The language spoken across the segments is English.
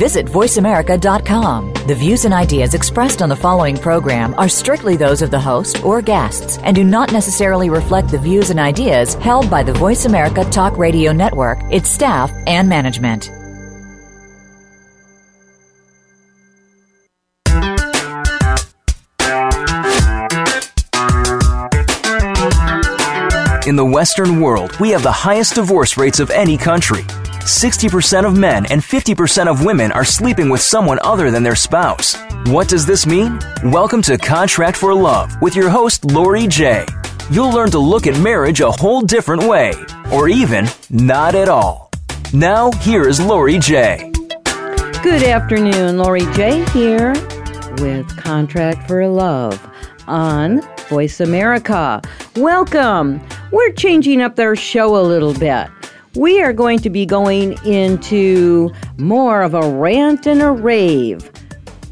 Visit voiceamerica.com. The views and ideas expressed on the following program are strictly those of the host or guests and do not necessarily reflect the views and ideas held by the Voice America Talk Radio Network, its staff, and management. In the Western world, we have the highest divorce rates of any country. 60% of men and 50% of women are sleeping with someone other than their spouse. What does this mean? Welcome to Contract for Love with your host, Lori Jae. You'll learn to look at marriage a whole different way, or even not at all. Now, here is Lori Jae. Good afternoon, Lori Jae here with Contract for Love on Voice America. Welcome. We're changing up our show a little bit. We are going to be going into more of a rant and a rave,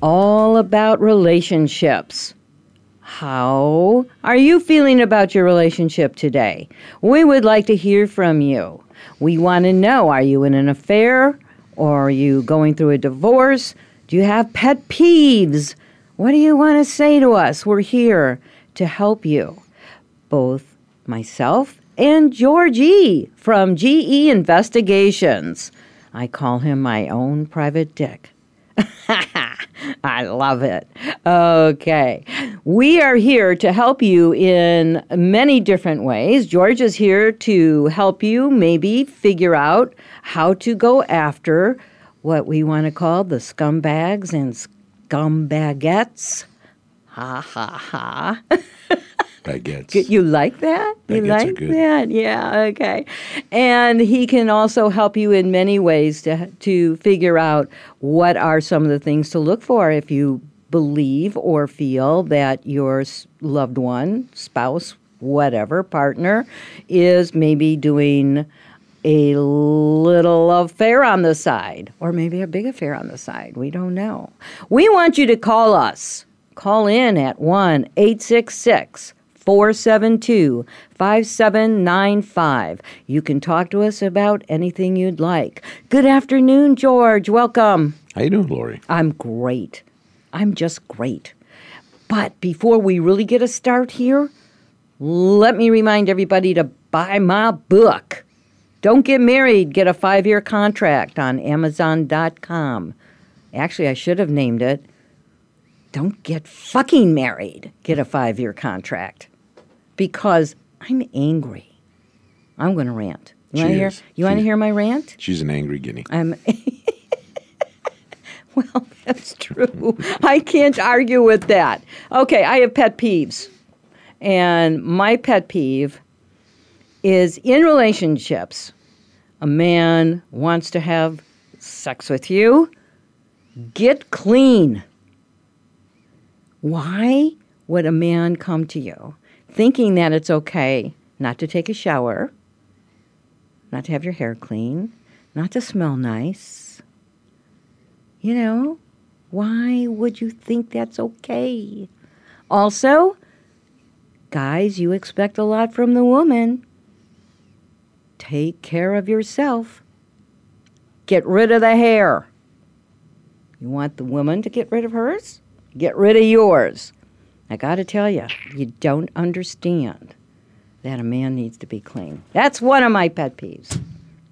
all about relationships. How are you feeling about your relationship today? We would like to hear from you. We want to know are you in an affair or are you going through a divorce? Do you have pet peeves? What do you want to say to us? We're here to help you. Both myself and Georgie from GE Investigations. I call him my own private dick. I love it. Okay. We are here to help you in many different ways. George is here to help you maybe figure out how to go after what we want to call the scumbags and scumbagettes. Ha ha ha. baguettes. You like that? you Baguettes are like that? Yeah, okay. And he can also help you in many ways to to figure out what are some of the things to look for if you believe or feel that your loved one, spouse, whatever, partner is maybe doing a little affair on the side or maybe a big affair on the side. We don't know. We want you to call us. Call in at 1 866 472 5795. You can talk to us about anything you'd like. Good afternoon, George. Welcome. How you doing, Lori? I'm great. I'm just great. But before we really get a start here, let me remind everybody to buy my book. Don't get married, get a five year contract on Amazon.com. Actually, I should have named it Don't Get Fucking Married, get a five year contract. Because I'm angry. I'm going to rant. You want to hear? You want to hear my rant? She's an angry guinea. I'm. well, that's true. I can't argue with that. Okay, I have pet peeves. And my pet peeve is in relationships, a man wants to have sex with you, get clean. Why would a man come to you thinking that it's okay not to take a shower, not to have your hair clean, not to smell nice? You know, why would you think that's okay? Also, guys, you expect a lot from the woman. Take care of yourself. Get rid of the hair. You want the woman to get rid of hers? Get rid of yours. I got to tell you, you don't understand that a man needs to be clean. That's one of my pet peeves.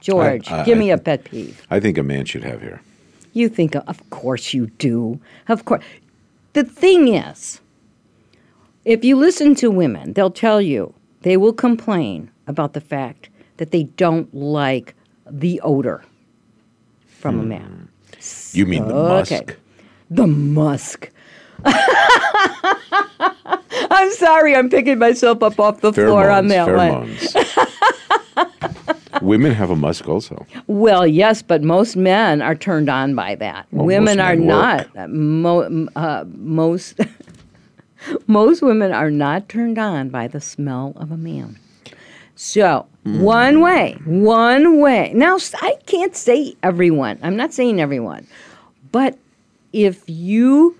George, I- give me a pet peeve. I think a man should have hair. You think, of course you do. Of course. The thing is, if you listen to women, they'll tell you, they will complain about the fact that they don't like the odor from a hmm. man. You mean the Okay. musk? The musk. I'm sorry, I'm picking myself up off the floor on that one. Women have a musk also. Well, yes, but most men are turned on by that. Well, women are not. Mo- uh, most most women are not turned on by the smell of a man. So, one way, one way. Now, I can't say everyone. I'm not saying everyone. But if you,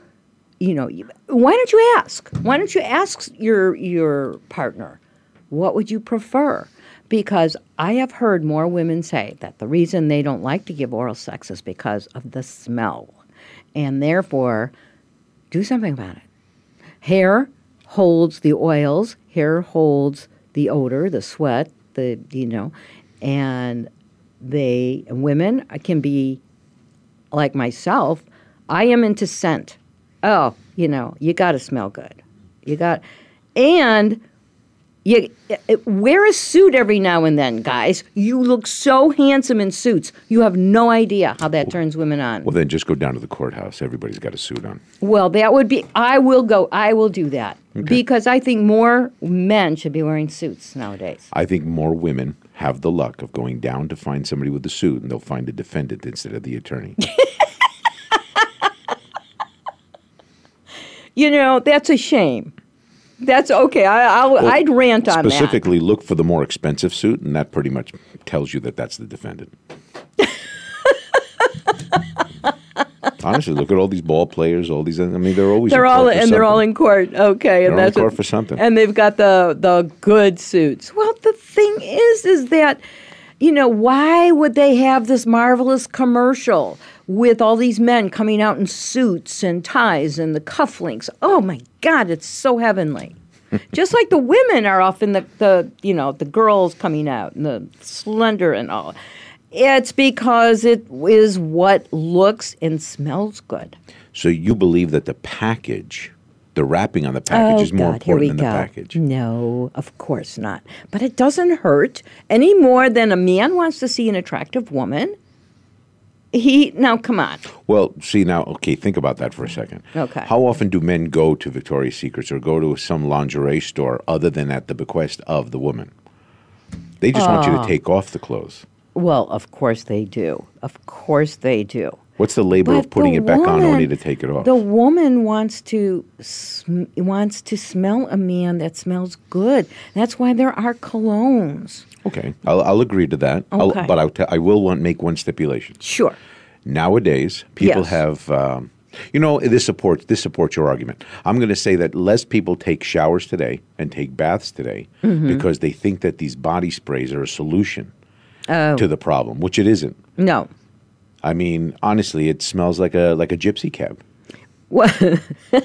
you know, why don't you ask? Why don't you ask your your partner, what would you prefer? Because I have heard more women say that the reason they don't like to give oral sex is because of the smell. And therefore, do something about it. Hair holds the oils, hair holds the odor, the sweat, the you know, and they women can be like myself. I am into scent. Oh, you know, you got to smell good. You got, and you wear a suit every now and then, guys. You look so handsome in suits. You have no idea how that turns women on. Well, then just go down to the courthouse. Everybody's got a suit on. Well, that would be. I will go. I will do that because I think more men should be wearing suits nowadays. I think more women have the luck of going down to find somebody with a suit, and they'll find a defendant instead of the attorney. You know, that's a shame. That's okay. I, I'll, Well, I'd rant on that. Specifically, look for the more expensive suit, and that pretty much tells you that that's the defendant. Honestly, look at all these ball players, all these. I mean, they're always They're in all and they're all in court. Okay, They're and all in that's court what- for something. And they've got the the good suits. Well, the thing is, is that you know why would they have this marvelous commercial with all these men coming out in suits and ties and the cufflinks? Oh my God, it's so heavenly. Just like the women are often the, the you know the girls coming out and the slender and all. It's because it is what looks and smells good. So you believe that the package, the wrapping on the package, is more Oh, God, important than the go. package? No, of course not. But it doesn't hurt any more than a man wants to see an attractive woman. He now come on. Well, see now, okay, think about that for a second. Okay. How often do men go to Victoria's Secrets or go to some lingerie store other than at the bequest of the woman? They just want you Ah. to take off the clothes. Well, of course they do. Of course they do. What's the labor But of putting it back on only woman- to take it off? The woman wants to sm- wants to smell a man that smells good. That's why there are colognes. okay, I'll, I'll agree to that. I'll- Okay. but I'll t- I will want, make one stipulation. Sure. Nowadays, people Yes. have, um, you know, this supports this supports your argument. I'm going to say that less people take showers today and take baths today Mm-hmm. because they think that these body sprays are a solution Oh. to the problem, which it isn't. No. I mean, honestly, it smells like a like a gypsy cab. Well,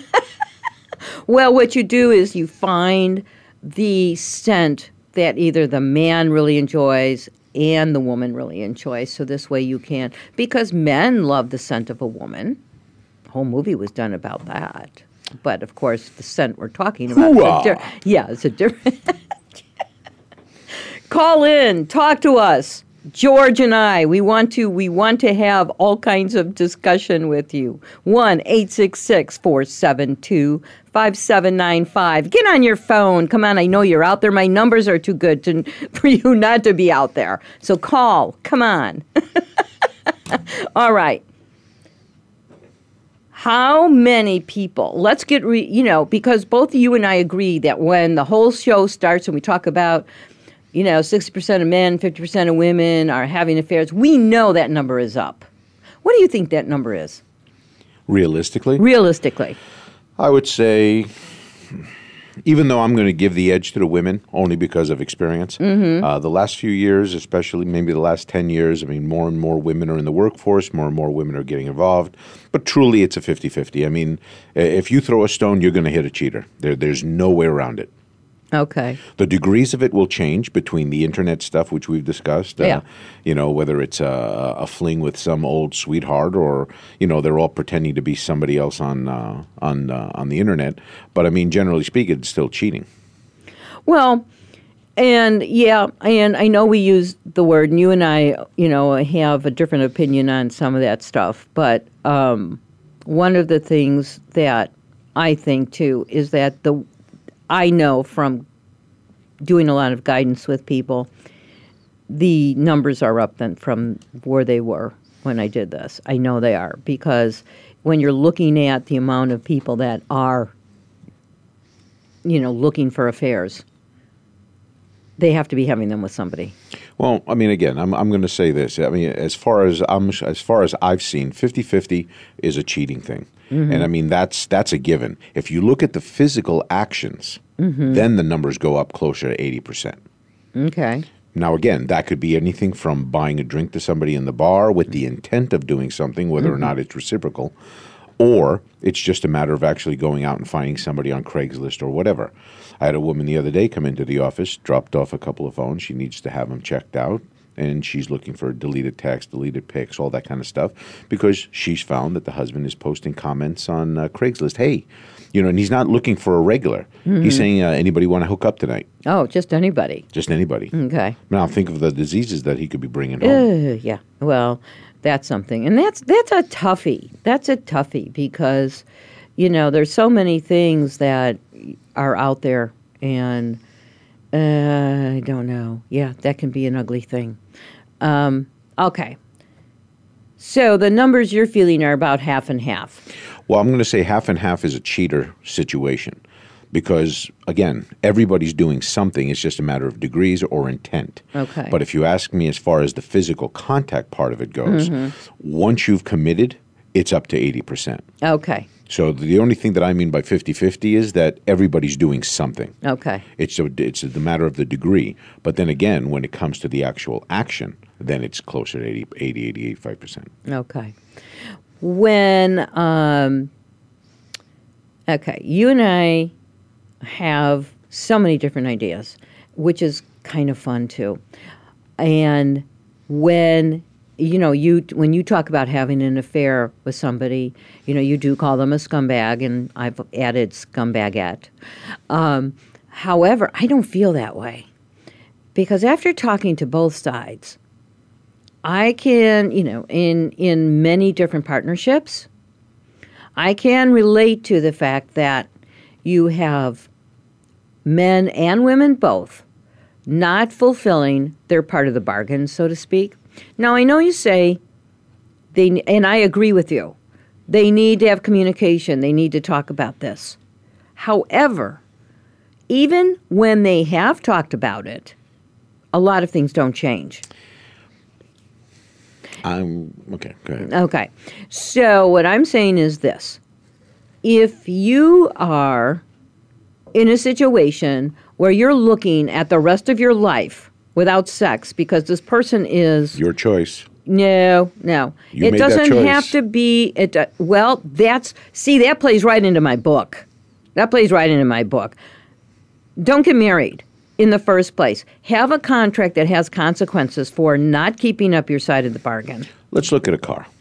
well, what you do is you find the scent that either the man really enjoys and the woman really enjoys. So this way you can, because men love the scent of a woman. The whole movie was done about that. But of course, the scent we're talking about. is a di- yeah, it's a different. Call in, talk to us. George and I, we want to we want to have all kinds of discussion with you. 1-866-472-5795. Get on your phone. Come on, I know you're out there. My numbers are too good to, for you not to be out there. So call. Come on. all right. How many people? Let's get re, you know because both you and I agree that when the whole show starts and we talk about you know 60% of men, 50% of women are having affairs, we know that number is up. What do you think that number is Realistically, realistically? I would say, even though I'm going to give the edge to the women only because of experience, Mm-hmm. uh, the last few years, especially maybe the last 10 years, I mean, more and more women are in the workforce, more and more women are getting involved. But truly, it's a 50 50. I mean, if you throw a stone, you're going to hit a cheater. There, there's no way around it. Okay. The degrees of it will change between the internet stuff, which we've discussed. Uh, Yeah. You know, whether it's a, a fling with some old sweetheart, or you know, they're all pretending to be somebody else on uh, on uh, on the internet. But I mean, generally speaking, it's still cheating. Well, and yeah, and I know we use the word, and you and I, you know, have a different opinion on some of that stuff. But um, one of the things that I think too is that the I know from doing a lot of guidance with people, the numbers are up than from where they were when I did this. I know they are because when you're looking at the amount of people that are, you know, looking for affairs, they have to be having them with somebody. Well, I mean, again, I'm, I'm going to say this. I mean, as far as I'm, as far as I've seen, 50-50 is a cheating thing, Mm-hmm. and I mean that's that's a given. If you look at the physical actions, mm-hmm. then the numbers go up closer to eighty percent. Okay. Now, again, that could be anything from buying a drink to somebody in the bar with the intent of doing something, whether or mm-hmm. not it's reciprocal, or it's just a matter of actually going out and finding somebody on Craigslist or whatever. I had a woman the other day come into the office, dropped off a couple of phones. She needs to have them checked out, and she's looking for deleted text, deleted pics, all that kind of stuff, because she's found that the husband is posting comments on uh, Craigslist. Hey, you know, and he's not looking for a regular. He's saying, uh, anybody want to hook up tonight? Oh, just anybody. Just anybody. Okay. Now think of the diseases that he could be bringing home. Uh, yeah. Well, that's something, and that's that's a toughie. That's a toughie because, you know, there's so many things that are out there, and uh, I don't know. Yeah, that can be an ugly thing. Um, okay. So the numbers you're feeling are about half and half. Well, I'm going to say half and half is a cheater situation because, again, everybody's doing something. It's just a matter of degrees or intent. Okay. But if you ask me as far as the physical contact part of it goes, once you've committed, it's up to 80%. Okay. So the only thing that I mean by 50 50 is that everybody's doing something. Okay. It's a, it's the matter of the degree. But then again, when it comes to the actual action, then it's closer to 80, 80 80, 85%. Okay. When, um, okay, you and I have so many different ideas, which is kind of fun too. And when you know you when you talk about having an affair with somebody, you know you do call them a scumbag, and I've added scumbagette. Um, however, I don't feel that way because after talking to both sides, I can, you know, in in many different partnerships, I can relate to the fact that you have men and women both not fulfilling their part of the bargain, so to speak. Now, I know you say they and I agree with you. They need to have communication. They need to talk about this. However, even when they have talked about it, a lot of things don't change. I'm okay. Go ahead. Okay. So what I'm saying is this. If you are in a situation where you're looking at the rest of your life without sex because this person is Your choice. no, no. You it doesn't have to be it do- well, that's see that plays right into my book. That plays right into my book. Don't get married in the first place. Have a contract that has consequences for not keeping up your side of the bargain. Let's look at a car.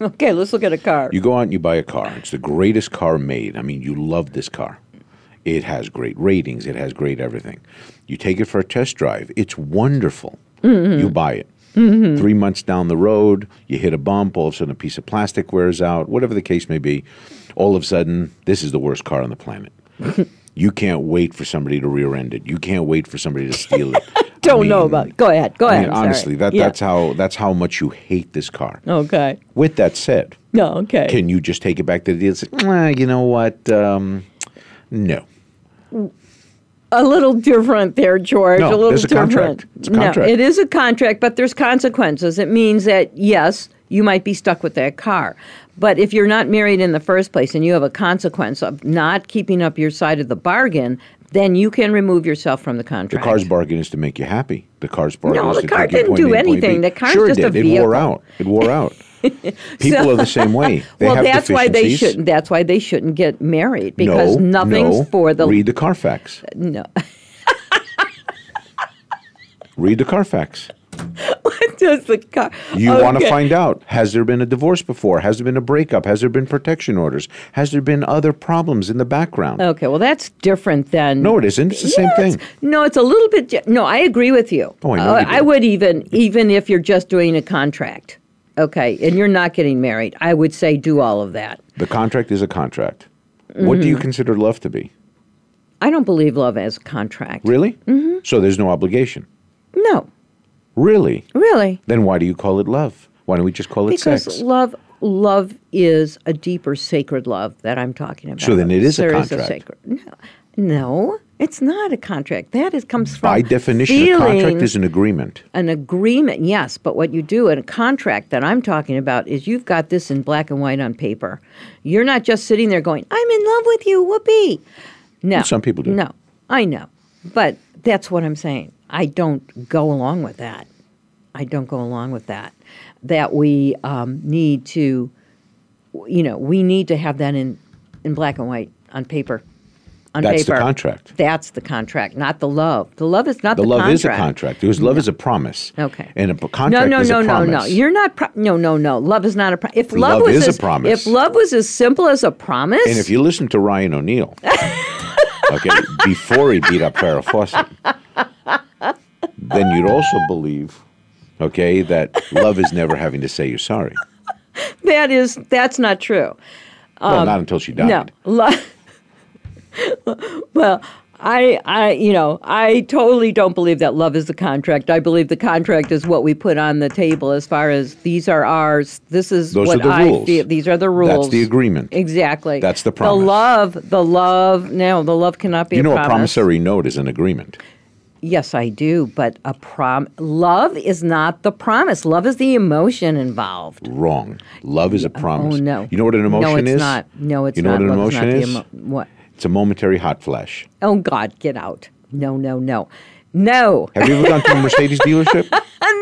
Okay, let's look at a car. You go out and you buy a car. It's the greatest car made. I mean, you love this car. It has great ratings. It has great everything. You take it for a test drive. It's wonderful. You buy it. Three months down the road, you hit a bump. All of a sudden, a piece of plastic wears out. Whatever the case may be, all of a sudden, this is the worst car on the planet. you can't wait for somebody to rear-end it. You can't wait for somebody to steal it. Don't know mean- about it. Go ahead. Go I ahead. mean, honestly, that, Yeah. that's how that's how much you hate this car. Okay. With that said, No, okay. can you just take it back to the dealer say, "Ah, you know what? Um, no. A little different there, George. No, a little there's a different. contract. It's a contract. No, it is a contract, but there's consequences. It means that yes, you might be stuck with that car. But if you're not married in the first place and you have a consequence of not keeping up your side of the bargain, then you can remove yourself from the contract. The car's bargain is to make you happy. The car's bargain No, is the to car take you didn't do A to point anything. The car's sure just it a did. It wore out. It wore out. People are the same way. They well, that's why they shouldn't. That's why they shouldn't get married because no, nothing's no. for the Read the Carfax. no. Read the Carfax. just the car. You want to find out has there been a divorce before? Has there been a breakup? Has there been protection orders? Has there been other problems in the background? Okay, well, that's different than. No, it isn't. It's the same Yeah, thing. No, it's a little bit. No, I agree with you. Oh, I know Uh, you. I would even, even if you're just doing a contract, okay, and you're not getting married, I would say do all of that. The contract is a contract. What Mm-hmm. do you consider love to be? I don't believe love as a contract. Really? Mm-hmm. So there's no obligation. No, Really? really, Then why do you call it love? Why don't we just call it because sex? Because love, love is a deeper, sacred love that I'm talking about. So then it is a contract. There is contract. sacred. No, no, It's not a contract. That is comes from By definition, a contract is an agreement. an agreement. Yes, but what you do in a contract that I'm talking about is you've got this in black and white on paper. You're not just sitting there going, "I'm in love with you." Whoopee. No, Some people do. No, I know, but that's what I'm saying. I don't go along with that. I don't go along with that. That we um, need to, you know, we need to have that in in black and white on paper. On That's the paper. contract. That's the contract, not the love. The love is not The the, love contract. is a contract because love is a promise. Okay. And a No, contract no, is no, a no, promise. no. You're not. Pro- no, no, no. Love is not a. promise. if love, Love was is a as, promise. If love was as simple as a promise, And if you listen to Ryan O'Neal, okay, before he beat up Farrah Fawcett, then you'd also believe, okay, that love is never having to say you're sorry. that is that's not true. well, not until she died. Um, No. well, I, I, you know, I totally don't believe that love is the contract. I believe the contract is what we put on the table as far as these are ours. This is Those what are the I rules. feel. These are the rules. That's the agreement. Exactly. That's the promise. The love, the love. No, the love cannot be You a know, a promise. promissory note is an agreement. Yes, I do, but a prom love is not the promise. Love is the emotion involved. Wrong. Love is a oh, promise. Oh no. You know what an emotion is? no, it's is? not. No, it's you know not. what an emotion not is? The emo- what? It's a momentary hot flash. Oh God, get out. No, no, no. No. Have you ever gone to a Mercedes dealership?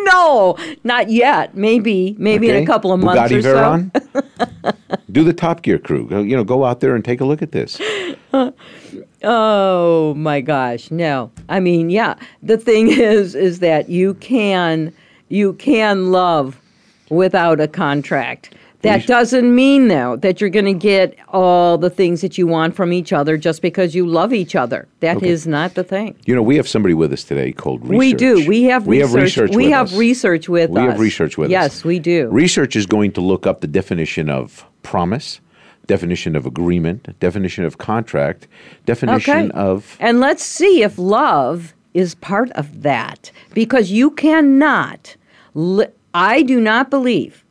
no, not yet. Maybe, maybe in a couple of months Bugatti or so. Veyron? Do the Top Gear crew. Go- You know, go out there and take a look at this. Oh my gosh, no. I mean, yeah. The thing is, is that you can, you can love without a contract. That doesn't mean though that you're going to get all the things that you want from each other just because you love each other. That is Okay. not the thing. You know, we have somebody with us today called research. We do. We have we research. Have research we with have us. research with We us. have research with us. Yes, we do. Research is going to look up the definition of promise, definition of agreement, definition of contract, definition Okay. of And let's see if love is part of that. Because you cannot, li- I do not believe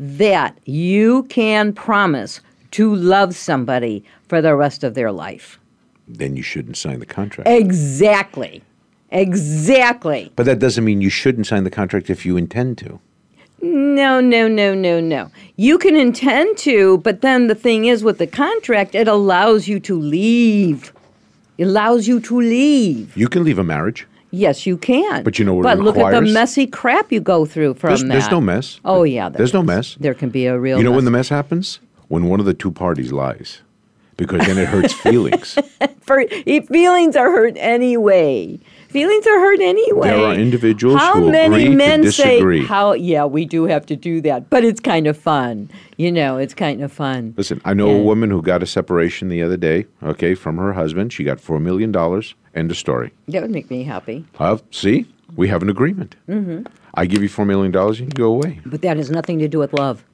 that you can promise to love somebody for the rest of their life. then you shouldn't sign the contract. Exactly. Exactly. But that doesn't mean you shouldn't sign the contract if you intend to. No, no, no, no, no. You can intend to, but then the thing is with the contract, it allows you to leave. It allows you to leave. You can leave a marriage. Yes, you can. But you know what But look at the messy crap you go through from There's, that. there's no mess. Oh yeah, there there's no mess. There can be a real. You know when the mess. mess happens? When one of the two parties lies. Because then it hurts feelings. For, feelings are hurt anyway. Feelings are hurt anyway. There are individuals how who many agree to men disagree. say how? Yeah, we do have to do that, but it's kind of fun. You know, it's kind of fun. Listen, I know a woman who got a separation the other day, okay, from her husband. She got $4 million. End of story. That would make me happy. Uh, see, we have an agreement. Mm-hmm. I give you $4 million you go away. But that has nothing to do with love.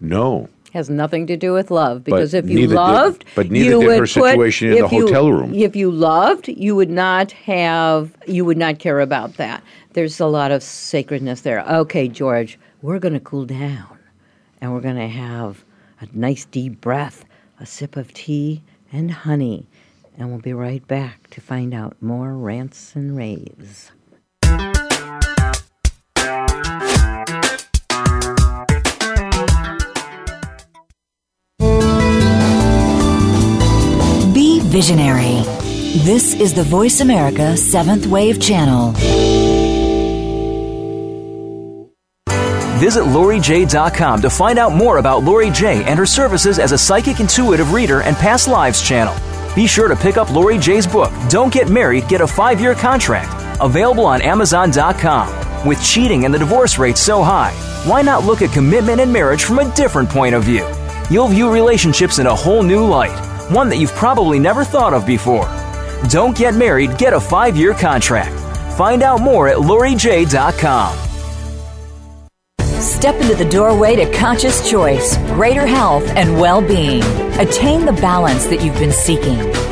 No. Has nothing to do with love because if you neither did- loved, but neither you did would her put- situation in the you- hotel room. If you loved, you would not have, you would not care about that. There's a lot of sacredness there. Okay, George, we're going to cool down, and we're going to have a nice deep breath, a sip of tea and honey, and we'll be right back to find out more rants and raves. Be visionary. This is the Voice America Seventh Wave Channel. Visit LoriJae.com to find out more about Lori Jae and her services as a psychic intuitive reader and past lives channel. Be sure to pick up Lori Jae's book, Don't Get Married, Get a Five Year Contract, available on Amazon.com. With cheating and the divorce rate so high, why not look at commitment and marriage from a different point of view? You'll view relationships in a whole new light, one that you've probably never thought of before. Don't get married, get a five year contract. Find out more at LoriJae.com. Step into the doorway to conscious choice, greater health, and well being. Attain the balance that you've been seeking.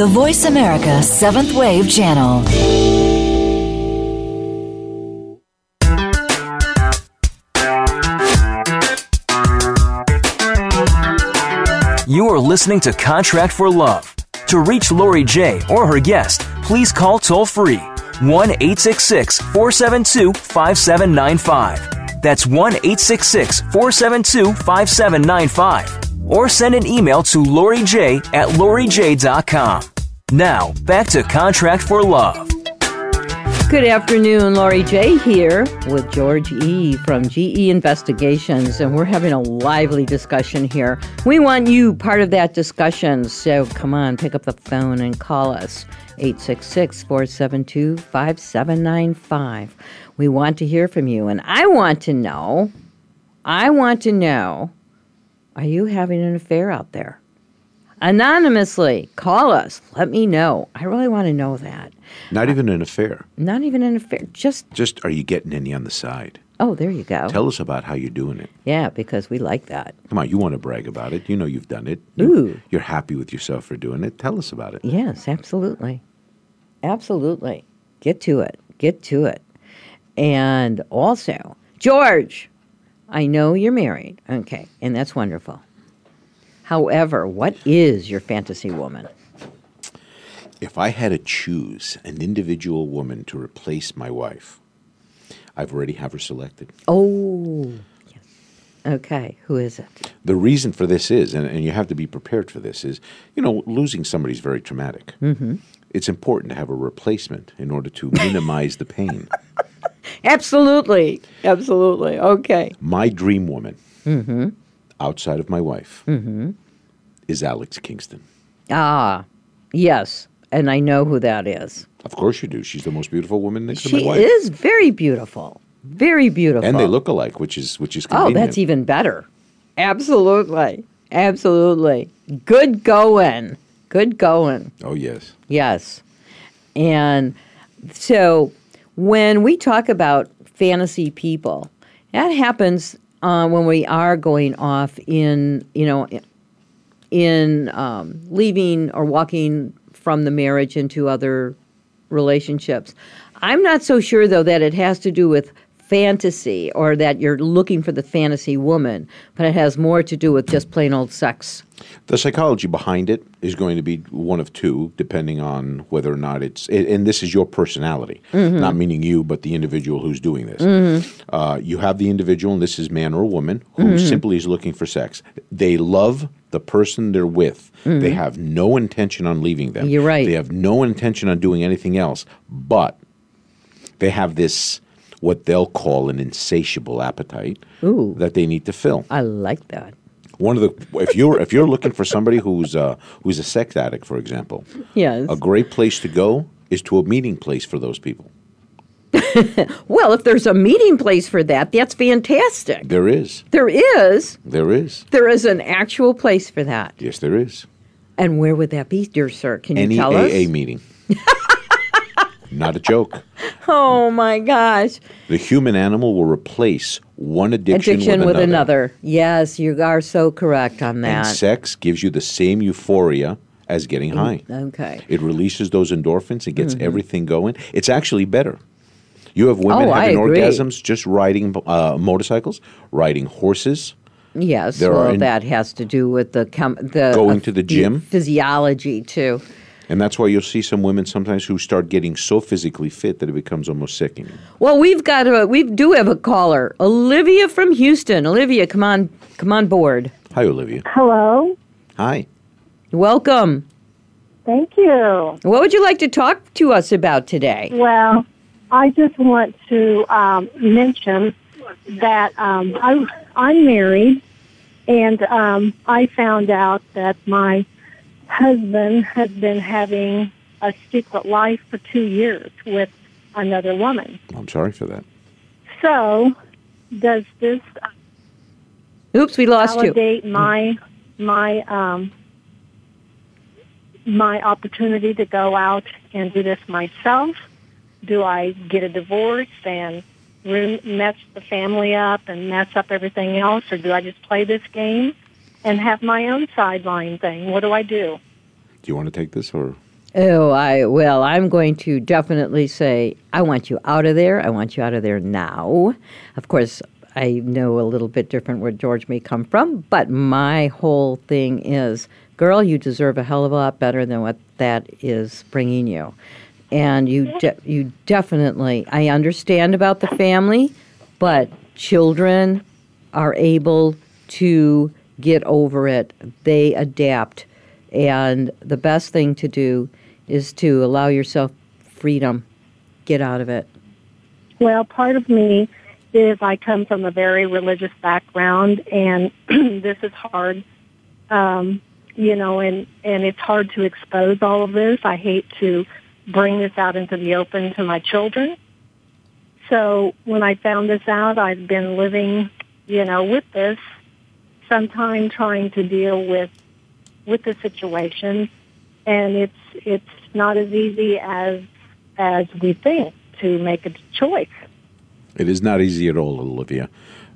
The Voice America Seventh Wave Channel. You are listening to Contract for Love. To reach Lori Jae or her guest, please call toll free 1 866 472 5795. That's 1 866 472 5795. Or send an email to Lori Jae at LoriJae.com. Now, back to Contract for Love. Good afternoon, Lori Jae here with George E from GE Investigations, and we're having a lively discussion here. We want you part of that discussion, so come on, pick up the phone and call us 866 472 5795. We want to hear from you, and I want to know, I want to know, are you having an affair out there? Anonymously, call us. Let me know. I really want to know that. Not even an affair. Not even an affair. Just, Just are you getting any on the side? oh, there you go. Tell us about how you're doing it. yeah, because we like that. Come on, you want to brag about it. You know you've done it. You, Ooh. You're happy with yourself for doing it. Tell us about it. Yes, absolutely. Absolutely. Get to it. Get to it. And also, George, I know you're married. Okay, and that's wonderful. However, what is your fantasy woman? If I had to choose an individual woman to replace my wife, I've already have her selected. Oh, yes. Okay, who is it? The reason for this is, and, and you have to be prepared for this, is you know losing somebody is very traumatic. Mm-hmm. It's important to have a replacement in order to minimize the pain. Absolutely. Absolutely. Okay. My dream woman, outside of my wife, is Alex Kingston. Ah, yes. And I know who that is. Of course you do. She's the most beautiful woman next to She my wife. She is very beautiful. Very beautiful. and they look alike, which is which is convenient. Oh, that's even better. Absolutely. Absolutely. Good going. Good going. Oh yes. Yes. And so when we talk about fantasy people, that happens uh, when we are going off in, you know, in um, leaving or walking from the marriage into other relationships. I'm not so sure, though, that it has to do with fantasy or that you're looking for the fantasy woman, but it has more to do with just plain old sex. The psychology behind it is going to be one of two, depending on whether or not it's. And this is your personality, Mm-hmm. not meaning you, but the individual who's doing this. Uh, you have the individual, and this is man or woman, who Mm-hmm. simply is looking for sex. They love the person they're with. They have no intention on leaving them. Mm-hmm. You're right. They have no intention on doing anything else, but they have this what they'll call an insatiable appetite Ooh. that they need to fill. I like that. One of the if you're if you're looking for somebody who's uh, who's a sex addict, for example, Yes. a great place to go is to a meeting place for those people. Well, if there's a meeting place for that, that's fantastic. There is, There is. there is, There is an actual place for that. yes, there is. And where would that be, dear sir? Can you Any tell AA us? meeting. Not a joke. Oh my gosh. The human animal will replace one addiction, Addiction with, with another. Yes, you are so correct on that. And sex gives you the same euphoria as getting high. Okay. It releases those endorphins. It gets everything going. It's actually better. You have women Mm-hmm. Oh, having orgasms just riding uh, motorcycles, riding horses. Yes, There well, in- that has to do with the com- the Going uh, to the gym? physiology too. And that's why you'll see some women sometimes who start getting so physically fit that it becomes almost sickening. Well, we've got a we do have a caller, Olivia from Houston. Olivia, come on, come on board. Hi, Olivia. Hello. Hi. Welcome. Thank you. What would you like to talk to us about today? Well, I just want to um, mention that um, I, I'm married, And um, I found out that my husband has been having a secret life for two years with another woman. I'm sorry for that. So, does this Oops, we lost you. validate my my um, my opportunity to go out and do this myself? Do I get a divorce and mess the family up and mess up everything else, or do I just play this game and have my own sideline thing? What do I do? Do you want to take this or? Oh, I well, I'm going to definitely say I want you out of there. I want you out of there now. Of course, I know a little bit different where George may come from, but my whole thing is, girl, you deserve a hell of a lot better than what that is bringing you. And you de- you definitely I understand about the family, but children are able to get over it. They adapt. And the best thing to do is to allow yourself freedom. Get out of it. Well, part of me is I come from a very religious background, and this is hard, um, you know, and and it's hard to expose all of this. I hate to bring this out into the open to my children. So when I found this out, I've been living, you know, with this, sometime trying to deal with with the situation, and it's it's not as easy as as we think to make a choice. It is not easy at all, Olivia.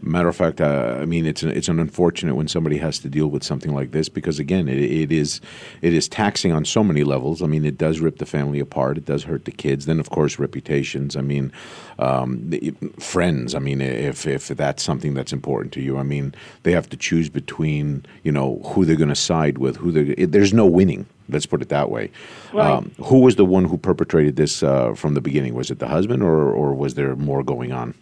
Matter of fact, uh, I mean, it's an, it's an unfortunate when somebody has to deal with something like this because again, it, it is it is taxing on so many levels. I mean, it does rip the family apart. It does hurt the kids. Then, of course, reputations. I mean, um, friends. I mean, if if that's something that's important to you, I mean, they have to choose between you know who they're going to side with. Who they there's no winning. Let's put it that way. Right. Um, who was the one who perpetrated this uh, from the beginning? Was it the husband, or or was there more going on?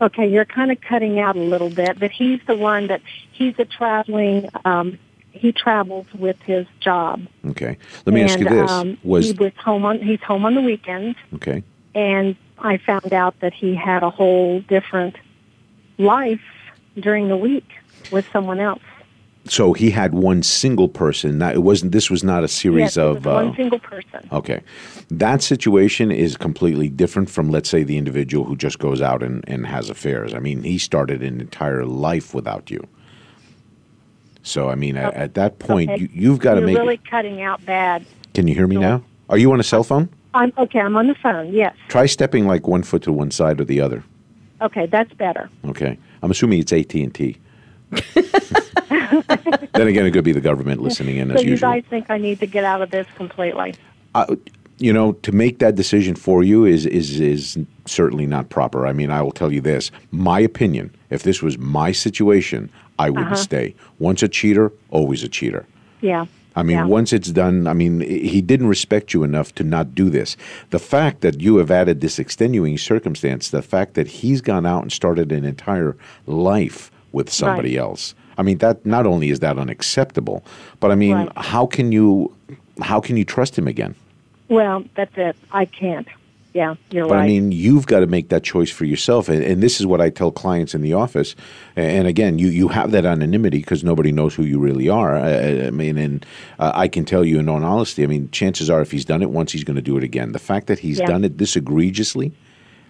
Okay, you're kind of cutting out a little bit, but he's the one that he's a traveling. Um, he travels with his job. Okay. Let me ask you And, this: um, Was he was home on he's home on the weekends, okay? and I found out that he had a whole different life during the week with someone else. So he had one single person. Not, it wasn't. This was not a series yes, it of. was one uh, single person. okay, that situation is completely different from, let's say, the individual who just goes out and, and has affairs. I mean, he started an entire life without you. So I mean, at, at that point, Okay. you, you've got to make. really cutting out bad. Can you hear me now? Are you on a cell phone? I'm okay. I'm on the phone. Yes. Try stepping like one foot to one side or the other. Okay, that's better. Okay, I'm assuming it's AT and T. then again, it could be the government listening in So as you usual. guys think I need to get out of this completely? uh, you know, to make that decision for you is is is certainly not proper. I mean, I will tell you this: my opinion. If this was my situation, I wouldn't stay. Once a cheater, always a cheater. Yeah. I mean, Yeah. once it's done, I mean, he didn't respect you enough to not do this. The fact that you have added this extenuating circumstance, the fact that he's gone out and started an entire life with somebody Right. else. I mean, that not only is that unacceptable, but I mean, Right. how can you how can you trust him again? Well, that's it. I can't. Yeah, you're But right. I mean, you've got to make that choice for yourself, and, and this is what I tell clients in the office. And again, you you have that anonymity because nobody knows who you really are. I, I mean, and uh, I can tell you in all honesty. I mean, chances are, if he's done it once, he's going to do it again. The fact that he's Yeah. done it this egregiously,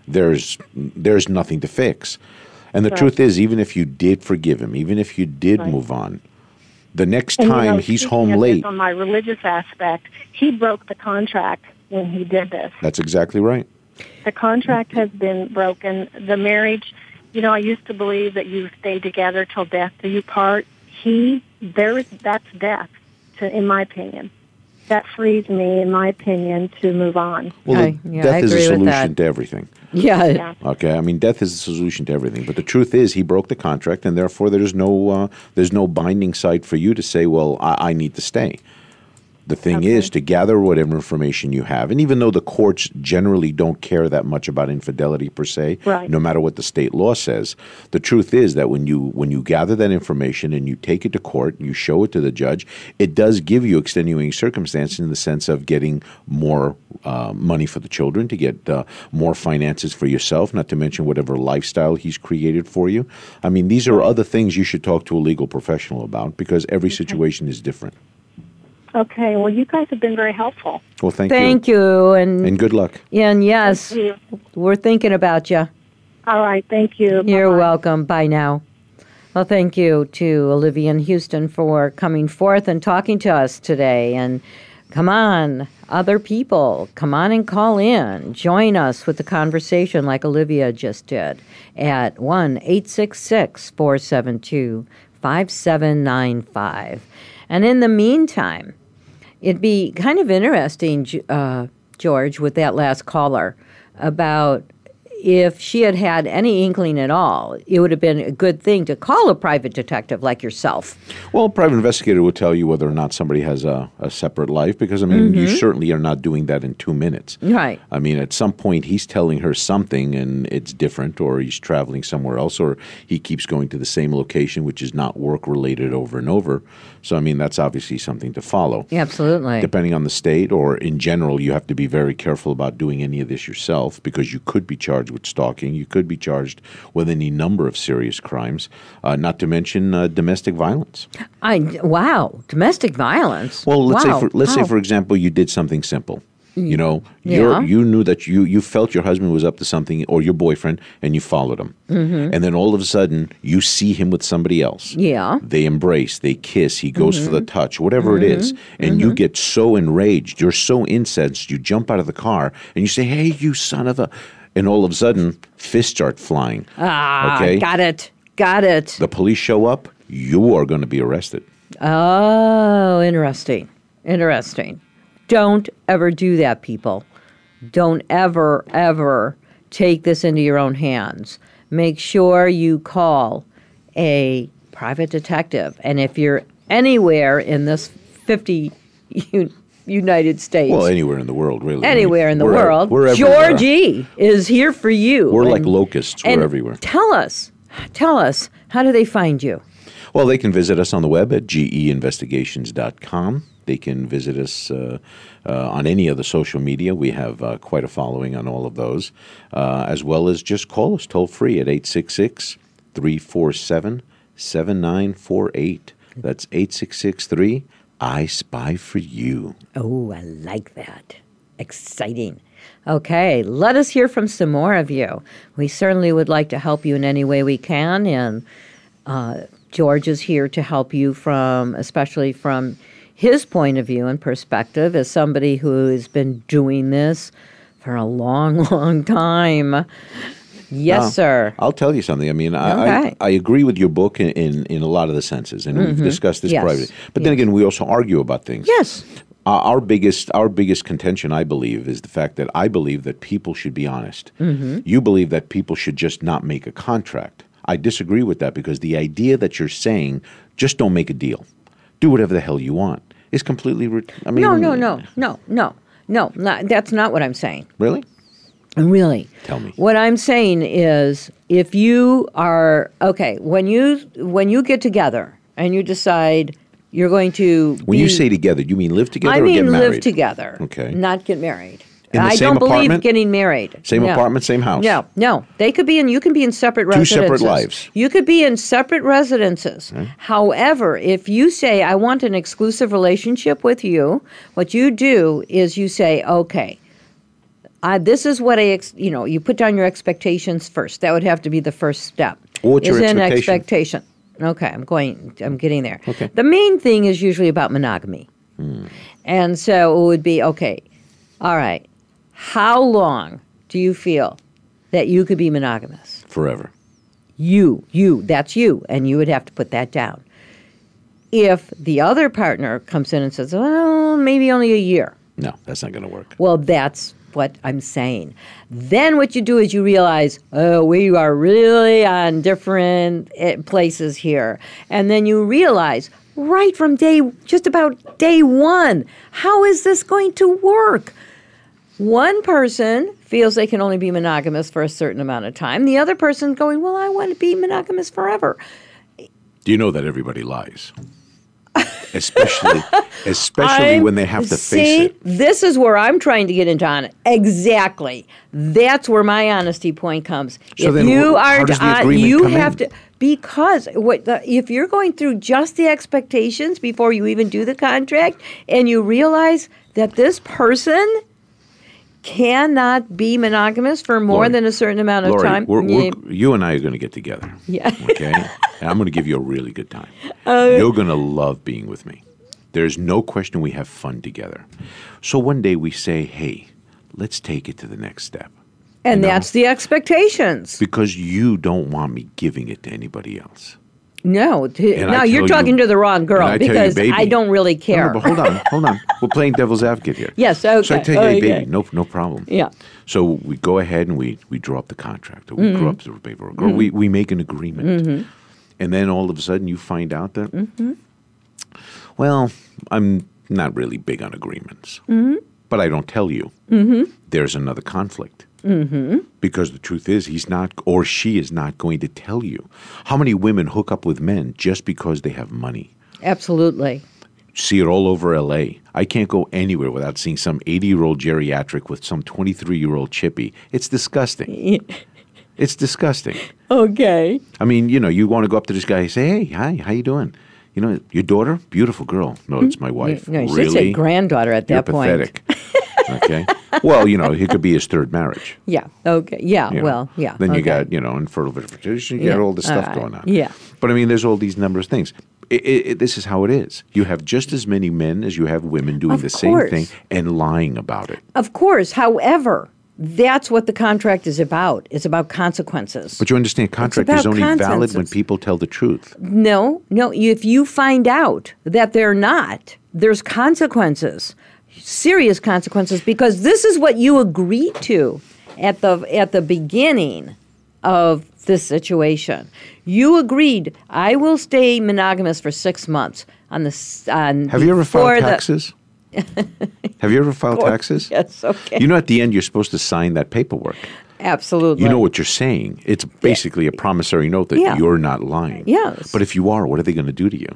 there's there's nothing to fix. And the Right. truth is, even if you did forgive him, even if you did Right. move on, the next And, you time know, he's home late. On my religious aspect, he broke the contract when he did this. That's exactly right. The contract has been broken. The marriage, you know, I used to believe that you stay together till death do you part. He, there is, that's death, to, in my opinion. That frees me, in my opinion, to move on. Well, I- yeah, death I is a solution to everything. Yeah. Yeah. Okay, I mean death is a solution to everything, but the truth is he broke the contract, and therefore there's no uh, there's no binding side for you to say, well, I, I need to stay. The thing is to gather whatever information you have, and even though the courts generally don't care that much about infidelity per se, Right. no matter what the state law says, the truth is that when you when you gather that information and you take it to court, and you show it to the judge, it does give you extenuating circumstances in the sense of getting more uh, money for the children, to get uh, more finances for yourself, not to mention whatever lifestyle he's created for you. I mean, these are other things you should talk to a legal professional about because every situation is different. Okay. Well, you guys have been very helpful. Well, thank, you. Thank you. And, And good luck. and yes, Thank we're thinking about you. All right. Thank you. You're Bye-bye. welcome. Bye now. Well, thank you to Olivia and Houston for coming forth and talking to us today. And come on, other people, come on and call in. Join us with the conversation like Olivia just did at 1 866 472 5795. And in the meantime, it'd be kind of interesting, uh, George, with that last caller about if she had had any inkling at all, it would have been a good thing to call a private detective like yourself. Well, a private investigator will tell you whether or not somebody has a, a separate life because, I mean, you mm-hmm. certainly are not doing that in two minutes. Right. I mean, at some point, he's telling her something and it's different, or he's traveling somewhere else, or he keeps going to the same location, which is not work related over and over. So, I mean, that's obviously something to follow. Yeah, Absolutely. Depending on the state, or in general, you have to be very careful about doing any of this yourself because you could be charged with stalking. You could be charged with any number of serious crimes, uh, not to mention uh, domestic violence. I wow, domestic violence. Well, let's Wow. say for, let's say for example, you did something simple. You know, Yeah. you knew that you you felt your husband was up to something, or your boyfriend, and you followed him. Mm-hmm. And then all of a sudden, you see him with somebody else. Yeah. They embrace, they kiss, he goes for Mm-hmm. the touch, whatever it is. And you get so enraged, you're so incensed, you jump out of the car and you say, Hey, you son of a. And all of a sudden, fists start flying. ah, okay. got it, got it. The police show up, you are going to be arrested. Oh, interesting. Interesting. Don't ever do that, people. Don't ever, ever take this into your own hands. Make sure you call a private detective. And if you're anywhere in this 50 U- United States, Well, anywhere in the world, really. Anywhere in the we're- world, we're. Georgie is here for you. We're like locusts. We're everywhere. Tell us, tell us, how do they find you? Well, they can visit us on the web at geinvestigations.com. They can visit us uh, uh, on any of the social media. We have uh, quite a following on all of those, uh, as well as just call us toll free at 866 347 7948. That's 8663 I Spy for You. Oh, I like that. Exciting. Okay, let us hear from some more of you. We certainly would like to help you in any way we can, and uh, George is here to help you from, especially from his point of view and perspective as somebody who has been doing this for a long, long time. Yes, Now, sir. I'll tell you something. I mean, I, Okay. I, I agree with your book in, in, in a lot of the senses, and we've discussed this Mm-hmm. Yes. privately. But then again, we also argue about things. Yes. Uh, our biggest our biggest contention, I believe, is the fact that I believe that people should be honest. Mm-hmm. You believe that people should just not make a contract. I disagree with that because the idea that you're saying just don't make a deal, do whatever the hell you want, is completely. Re- I mean, No, no, no, no, no, no. Not, that's not what I'm saying. Really? Really? Tell me. What I'm saying is if you are okay, when you when you get together and you decide you're going to When you say together, you mean live together I or mean get married? live together. Okay. Not get married. In the I same don't believe getting married. Same No. apartment, same house? No, no. They could be in. You can be in separate Two residences. separate lives. You could be in separate residences. However, if you say I want an exclusive relationship with you, what you do is you say, okay. Uh, this is what I, ex- you know, you put down your expectations first. That would have to be the first step. What's your is an expectation? expectation. Okay, I'm going. I'm getting there. Okay. The main thing is usually about monogamy, and so it would be okay. All right, how long do you feel that you could be monogamous? Forever. You, you, that's you, and you would have to put that down. If the other partner comes in and says, "Well, maybe only a year," No, that's not going to work. Well, that's what I'm saying. Then what you do is you realize, oh, we are really on different eh, places here. And then you realize, right from day, just about day one. How is this going to work? One person feels they can only be monogamous for a certain amount of time. The other person going, well, I want to be monogamous forever. Do you know that everybody lies? Especially especially I'm- when they have to see, face it. This is where I'm trying to get into on it. Exactly. That's where my honesty point comes. So if you wh- are, how does the uh, agreement you come have in? to because what the, if you're going through just the expectations before you even do the contract, and you realize that this person cannot be monogamous for more Lori, than a certain amount of Lori, time. we're, yeah, we're, you and I are going to get together. Yeah. Okay. and I'm going to give you a really good time. Uh, You're going to love being with me. There's no question we have fun together. So one day we say, hey, let's take it to the next step. and know? that's the expectations. Because you don't want me giving it to anybody else. No, t- And no, you're talking you- to the wrong girl I you, because baby- I don't really care. no, but hold on, hold on. We're playing devil's advocate here. Yes, okay. So I tell you, hey, okay. baby, no, no problem. Yeah. So we go ahead and we, we draw up the contract, or we Mm-hmm. draw up the paperwork, or we, we make an agreement. And then all of a sudden you find out that, Mm-hmm. well, I'm not really big on agreements. Mm-hmm. But I don't tell you. There's another conflict. Mm-hmm. Because the truth is, he's not, or she is not going to tell you. How many women hook up with men just because they have money? Absolutely. see it all over LA. I can't go anywhere without seeing some 80 year old geriatric with some 23 year old chippy. It's disgusting. it's disgusting. Okay. I mean, you know, you want to go up to this guy and say, hey, hi, how you doing? You know, your daughter? Beautiful girl. No, it's my mm-hmm. wife. No, you really? should say granddaughter at that You're point. pathetic. Okay. Well, you know, it could be his third marriage. Yeah. Okay. Yeah. you know. Well. Yeah. Then you okay. got, you know, infertile fertilization, you Yeah. got all this stuff All right. going on. Yeah. But I mean, there's all these numbers of things. It, it, it- this is how it is. You have just as many men as you have women doing Of the same thing and lying about it. Of course. However, that's what the contract is about. It's about consequences. But you understand, contract is only valid when people tell the truth. no. No. If you find out that they're not, there's consequences. Serious consequences because this is what you agreed to at the at the beginning of this situation. You agreed I will stay monogamous for six months on the on Have you ever filed taxes? have you ever filed taxes? Yes, okay. You know, at the end, you're supposed to sign that paperwork. Absolutely. You know what you're saying. It's basically a promissory note that Yeah. you're not lying. Yes. But if you are, what are they going to do to you?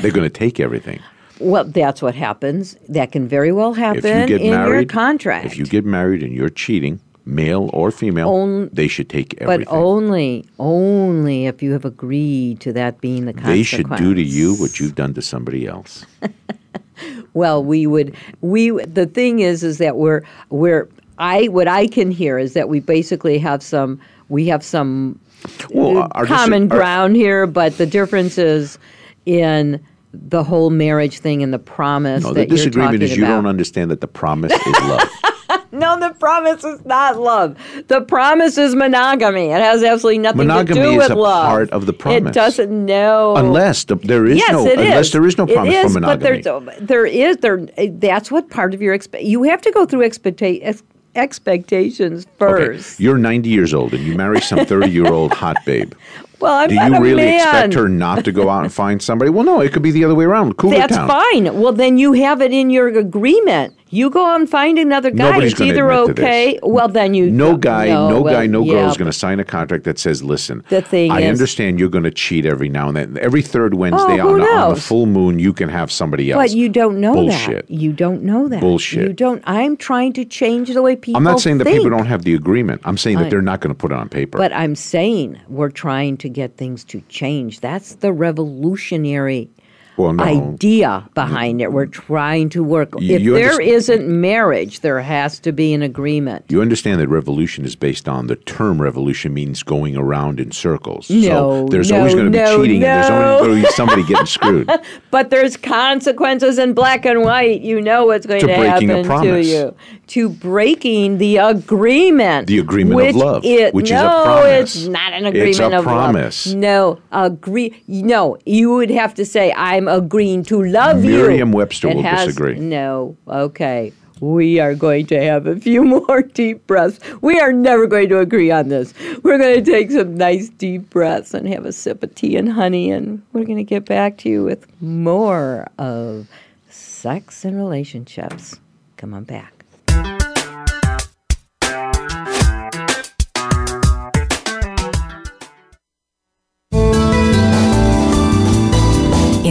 They're going to take everything. Well, that's what happens. That can very well happen If you get in married, your contract. if you get married and you're cheating, male or female, they should take everything. but only, only if you have agreed to that being the consequence. they should do to you what you've done to somebody else. Well, we would. We the thing is, is that we're we're. I what I can hear is that we basically have some. We have some Well, uh, our dis- common our- ground here, but the difference is in the whole marriage thing and the promise No, that the disagreement is you about. don't understand that the promise is love. No, the promise is not love. The promise is monogamy. It has absolutely nothing Monogamy to do is with a love. part of the promise. It doesn't know. unless the, there is yes, no it unless is. there is no promise is, for monogamy. But there's, there is there. That's what part of your expe- you have to go through expecta- ex- expectations first. Okay, you're 90 years old and you marry some 30 year old hot babe. Well, I'm Do you really man. expect her not to go out and find somebody? Well, no, it could be the other way around. Cooler That's town. fine. Well, then you have it in your agreement. You go and find another guy. Nobody's it's either okay. Well, then you No guy, no, well, guy, no girl yeah, is going to sign a contract that says, "Listen, The thing I is- understand you're going to cheat every now and then. Every third oh, Wednesday Oh, on, on the full moon, you can have somebody else." But you don't know Bullshit. that. You don't know that. Bullshit. You don't. I'm trying to change the way people. I'm not saying that people don't have the agreement. I'm saying I- that they're not going to put it on paper. But I'm saying we're trying to get things to change. That's the revolutionary well, no. idea mm-hmm. behind it. We're trying to work. You- if you there not marriage, there has to be an agreement. You understand that revolution is based on the term revolution means going around in circles. No, so there's no, always going to be no, cheating and there's always going to be somebody getting screwed. But there's consequences in black and white. You know what's going To to, breaking a happen to promise. you. To breaking the agreement. The agreement which of love, It, which is no, a promise. it's not an It's agreement a of promise. love. No, agree. No, you would have to say, I'm agreeing to love you. Merriam-Webster will has- disagree. No, okay. we are going to have a few more deep breaths. We are never going to agree on this. We're going to take some nice deep breaths and have a sip of tea and honey, and we're going to get back to you with more of sex and relationships. Come on back.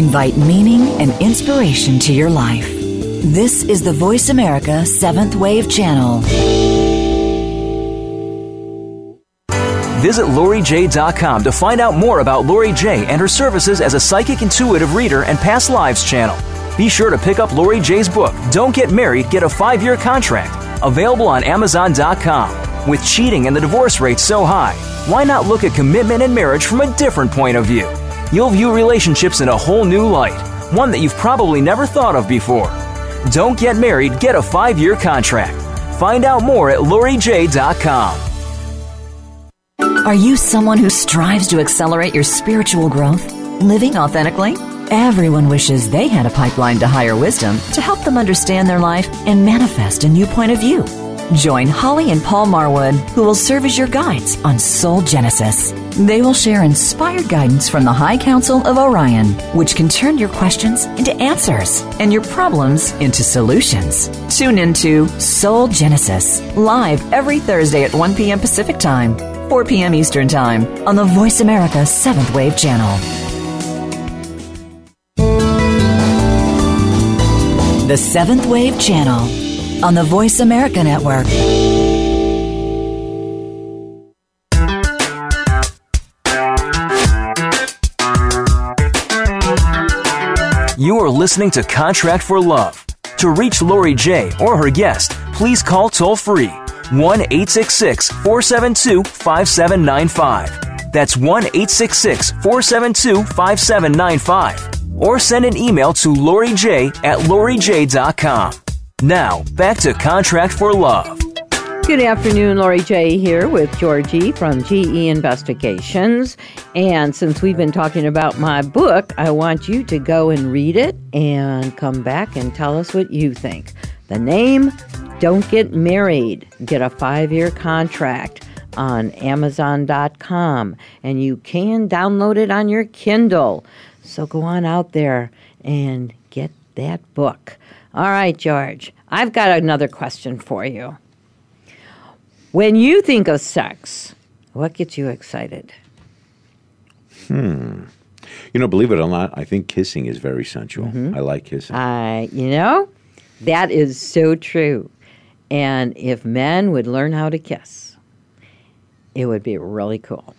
Invite meaning and inspiration to your life. This is the Voice America Seventh Wave Channel. Visit LoriJae.com to find out more about Lori Jae and her services as a psychic intuitive reader and past lives channel. Be sure to pick up Lori Jae's book, Don't Get Married, Get a Five Year Contract, available on Amazon.com. With cheating and the divorce rate so high, why not look at commitment and marriage from a different point of view? You'll view relationships in a whole new light, one that you've probably never thought of before. Don't get married, get a five year contract. Find out more at LoriJae.com. Are you someone who strives to accelerate your spiritual growth? Living authentically? Everyone wishes they had a pipeline to higher wisdom to help them understand their life and manifest a new point of view. Join Holly and Paul Marwood, who will serve as your guides on Soul Genesis. They will share inspired guidance from the High Council of Orion, which can turn your questions into answers and your problems into solutions. Tune into Soul Genesis, live every Thursday at 1 p.m. Pacific Time, 4 p.m. Eastern Time on the Voice America 7th Wave Channel. The 7th Wave Channel on the Voice America Network. You are listening to Contract for Love. To reach Lori Jae or her guest, please call toll free 1 866 472 5795. That's 1 866 472 5795. Or send an email to Lori Jae at LoriJae.com. Now, back to Contract for Love. Good afternoon, Lori Jae here with Georgie from GE Investigations. And since we've been talking about my book, I want you to go and read it and come back and tell us what you think. The name Don't Get Married, get a five year contract on Amazon.com. And you can download it on your Kindle. So go on out there and get that book. All right, George, I've got another question for you. When you think of sex, what gets you excited? Hmm. You know, believe it or not, I think kissing is very sensual. I like kissing. I, you know, that is so true. And if men would learn how to kiss, it would be really cool.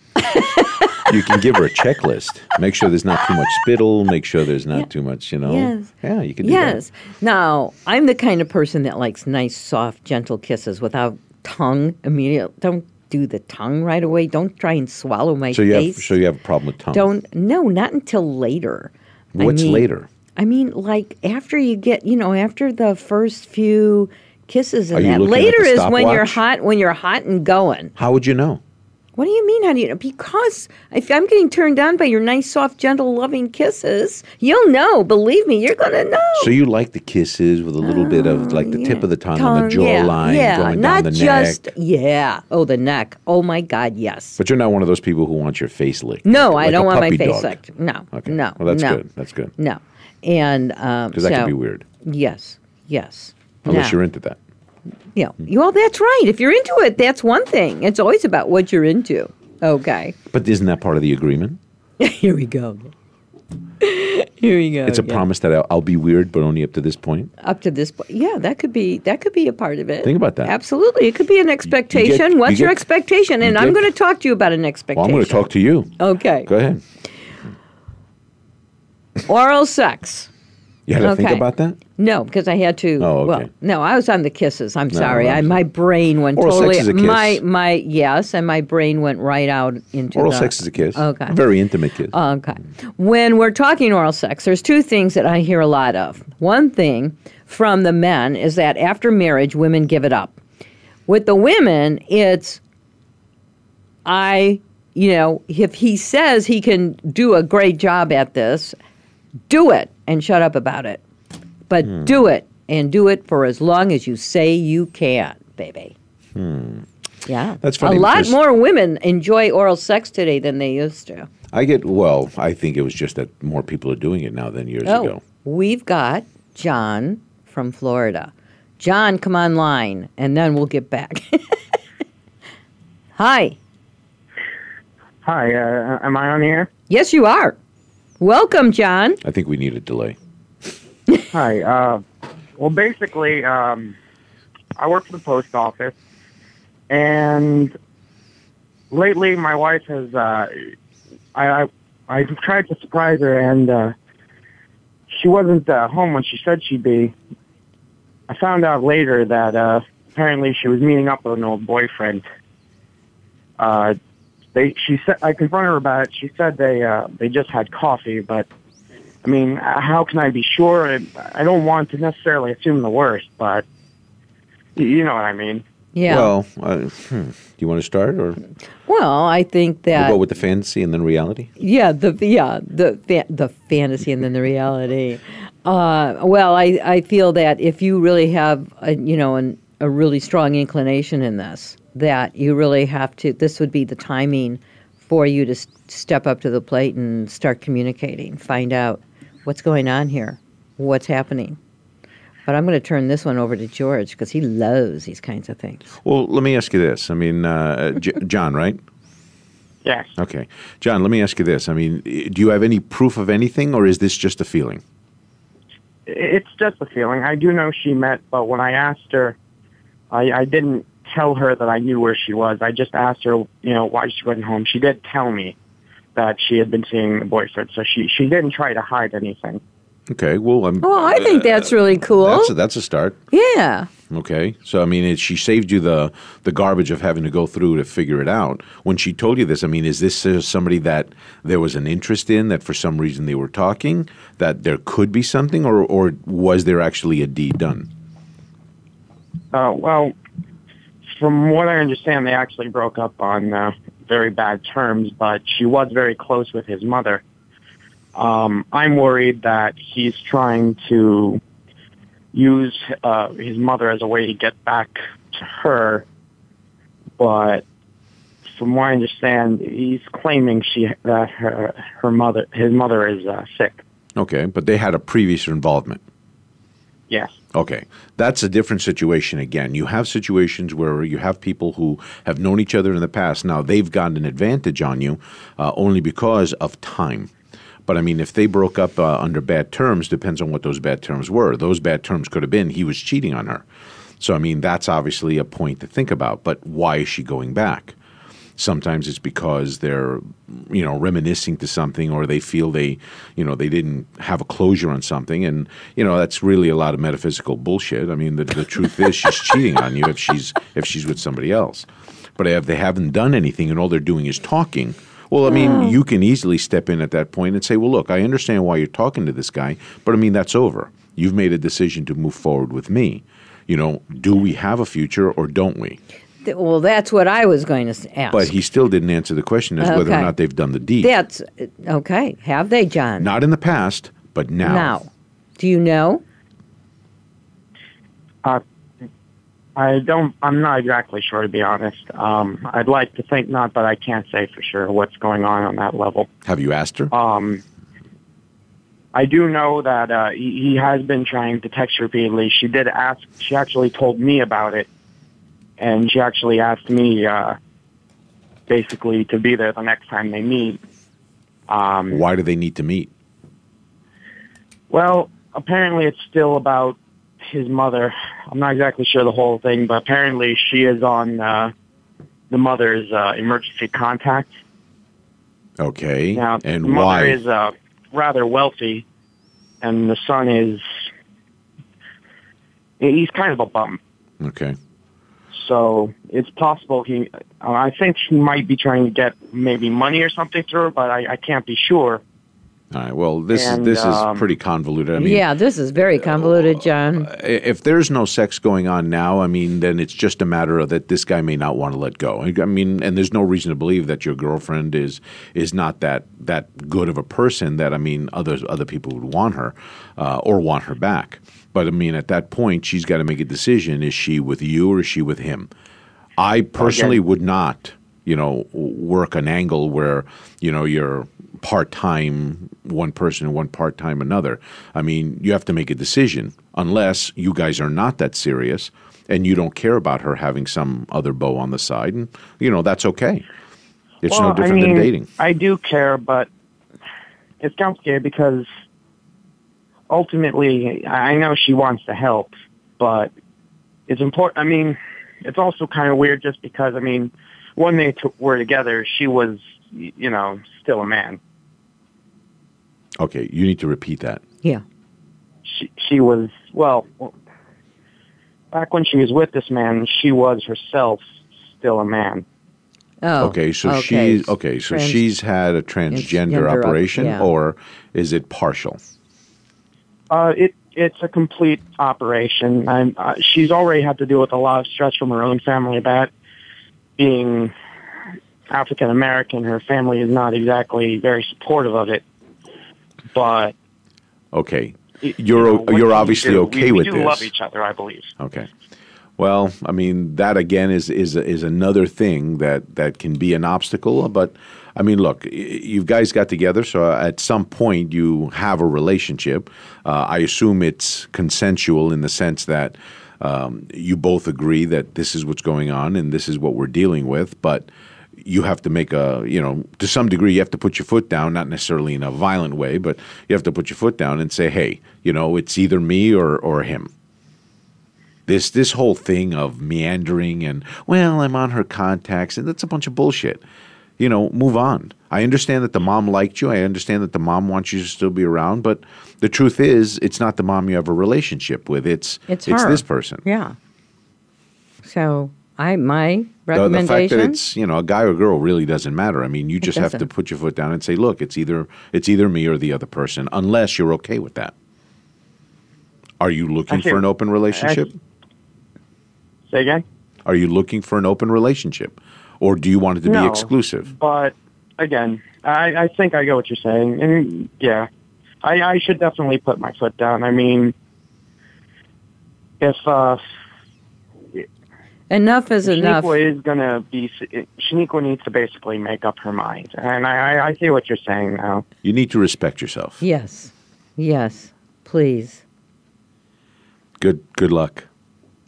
You can give her a checklist. Make sure there's not too much spittle. Make sure there's not too much, you know. Yes. Yeah, you can do Yes. Now, I'm the kind of person that likes nice, soft, gentle kisses without tongue immediate. Don't do the tongue right away. Don't try and swallow my that. So you have face. so you have a problem with tongue. Don't no, not until later. I What's mean- later? I mean, like after you get, you know, after the first few kisses and that. Later is when you're hot, when you're hot and going. How would you know? What do you mean? How do you know? Because if I'm getting turned on by your nice, soft, gentle, loving kisses, you'll know. Believe me, you're gonna know. So you like the kisses with a little bit of like the tip of the tongue, on the Oh, Tongue, yeah, jawline, yeah, going not down the just neck. yeah. Oh, the neck. Oh my God, yes. But you're not one of those people who want your face licked. No, like I don't want my face dog. licked. No, Okay. no, Well, that's no, good. That's good. no. And um, Because that so, could be weird, Yes, yes. unless Now- you're into that. Yeah. Well, that's right. If you're into it, that's one thing. It's always about what you're into. Oh, okay. But isn't that part of the agreement? Here we go. Here we go. It's a again. promise that I'll, I'll be weird, but only up to this point. Up to this point, yeah, that could be that could be a part of it. Think about that. Absolutely, it could be an expectation. you What's your get- expectation? And you I'm going to talk to you about an expectation. Well, I'm going to talk to you. Okay. Go ahead. Oral sex. You had to think about that. No, because I had to. Oh, Well, okay. no, I was on the kisses. I'm sorry. I, my brain went Oral sex totally. is a kiss. My my yes, and my brain went right out into Oral the, sex is a kiss. Okay. A very intimate kiss. Okay. When we're talking oral sex, there's two things that I hear a lot of. One thing from the men is that after marriage, women give it up. With the women, it's I, you know, if he says he can do a great job at this, do it and shut up about it. But do it and do it for as long as you say you can, baby. Hmm. Yeah. That's funny A lot more women enjoy oral sex today than they used to. I get well. I think it was just that more people are doing it now than years Oh, ago. we've got John from Florida. John, come online, and then we'll get back. Hi. Hi, uh, am I on the air? Yes, you are. Welcome, John. I think we need a delay. Hi. Uh, well, basically, um, I work for the post office, and lately my wife has. Uh, I, I I tried to surprise her, and uh, she wasn't uh, home when she said she'd be. I found out later that uh, apparently she was meeting up with an old boyfriend. Uh, they she said I confronted her about it. She said they uh, they just had coffee, but I mean, uh, how can I be sure? I, I don't want to necessarily assume the worst, but you know what I mean. Yeah. Well, uh, hmm. do you want to start, or Well, I think we'll that go with the fantasy and then reality? yeah, the yeah the fa- the fantasy and then the reality. Uh, well, I I feel that if you really have a, you know an, a really strong inclination in this, that you really have to. This would be the timing for you to s- step up to the plate and start communicating. Find out what's going on here, what's happening. But I'm going to turn this one over to George because he loves these kinds of things. Well, let me ask you this. I mean, uh, J- John, right? Yes. Okay, John. Let me ask you this. I mean, do you have any proof of anything, or is this just a feeling? It's just a feeling. I do know she met, but when I asked her, I, I didn't tell her that I knew where she was. I just asked her, you know, why she wasn't home. She did tell me that she had been seeing the boyfriend, so she she didn't try to hide anything. Okay. Well, I'm, Well, I think that's really cool. that's a, that's a start. yeah. Okay, so I mean, it, she saved you the the garbage of having to go through to figure it out. When she told you this, I mean, is this uh, somebody that there was an interest in that for some reason they were talking that there could be something, or or was there actually a deed done? Uh, well, from what I understand, they actually broke up on uh, very bad terms, but she was very close with his mother. Um, I'm worried that he's trying to use uh, his mother as a way to get back to her, but from what I understand, he's claiming she that her her mother his mother is uh, sick. Okay, but they had a previous involvement. Yes. Okay, that's a different situation again. You have situations where you have people who have known each other in the past. Now they've gotten an advantage on you uh, only because of time. But I mean, if they broke up uh, under bad terms, depends on what those bad terms were. Those bad terms could have been he was cheating on her. So I mean, that's obviously a point to think about. But why is she going back? Sometimes it's because they're, you know, reminiscing to something, or they feel they, you know, they didn't have a closure on something, and you know that's really a lot of metaphysical bullshit. I mean, the, the truth is she's cheating on you if she's if she's with somebody else. But if they haven't done anything and all they're doing is talking, well, I mean, mm. you can easily step in at that point and say, well, look, I understand why you're talking to this guy, but I mean that's over. You've made a decision to move forward with me. You know, do we have a future or don't we? Th- Well, that's what I was going to ask. But he still didn't answer the question as whether or not they've done the deed. That's okay. Have they, John? Not in the past, but now. Now. Do you know? Uh, I don't. I'm not exactly sure, to be honest. Um, I'd like to think not, but I can't say for sure what's going on on that level. Have you asked her? Um, I do know that uh, he, he has been trying to text repeatedly. She did ask. She actually told me about it, and she actually asked me uh, basically to be there the next time they meet. Um, Why do they need to meet? Well, apparently it's still about his mother. I'm not exactly sure the whole thing, but apparently she is on uh, the mother's uh, emergency contact. Okay. Now, and the mother why? is uh, rather wealthy, and the son is he's kind of a bum. okay. So it's possible he. I think he might be trying to get maybe money or something through her, but I, I can't be sure. All right. Well, this And, is this um, is pretty convoluted. I mean, yeah, this is very convoluted, John. i- if there's no sex going on now, I mean, then it's just a matter of that this guy may not want to let go. I mean, and there's no reason to believe that your girlfriend is is not that that good of a person that I mean, other other people would want her uh, or want her back. But I mean, at that point, she's got to make a decision: is she with you or is she with him? I personally Again- would not, you know, work an angle where you know you're part time one person and one part time another. I mean, you have to make a decision unless you guys are not that serious and you don't care about her having some other beau on the side, and you know that's okay. It's no different I mean, than dating. I do care, but it's complicated because ultimately, I know she wants to help, but it's important. I mean, it's also kind of weird just because, I mean, when they t- were together, she was, you know, still a man. Okay, you need to repeat that. Yeah. She, she was, well, back when she was with this man, she was herself still a man. Oh. Okay, so she's okay. So Trans- she's had a transgender Transgender op- operation, yeah. or is it partial? Uh, it it's a complete operation. I'm, uh, she's already had to deal with a lot of stress from her own family about being African American. Her family is not exactly very supportive of it. But Okay, You're you know, o- you're obviously do? okay we, with we do this. love each other, I believe. Okay. Well, I mean that again is is is another thing that that can be an obstacle. But I mean, look, you guys got together, so at some point you have a relationship. Uh, I assume it's consensual in the sense that um, you both agree that this is what's going on and this is what we're dealing with. But you have to make a you know to some degree you have to put your foot down, not necessarily in a violent way, but you have to put your foot down and say, hey, you know, it's either me or or him this this whole thing of meandering and well i'm on her contacts and that's a bunch of bullshit. You know move on. I understand that the mom liked you. I understand that the mom wants you to still be around but the truth is it's not the mom you have a relationship with. It's It's her. this person. Yeah. So I my the, the fact that it's you know a guy or girl really doesn't matter. I mean you just have to put your foot down and say look it's either it's either me or the other person unless you're okay with that. Are you looking see. for an open relationship Say again? Are you looking for an open relationship, or do you want it to be exclusive? But again, I, I think I get what you're saying, and yeah, I, I should definitely put my foot down. I mean, if uh, enough is enough. Shaniqua is gonna be, Shaniqua needs to basically make up her mind, and I, I, I see what you're saying now. You need to respect yourself. Yes. Yes. Please. Good good luck.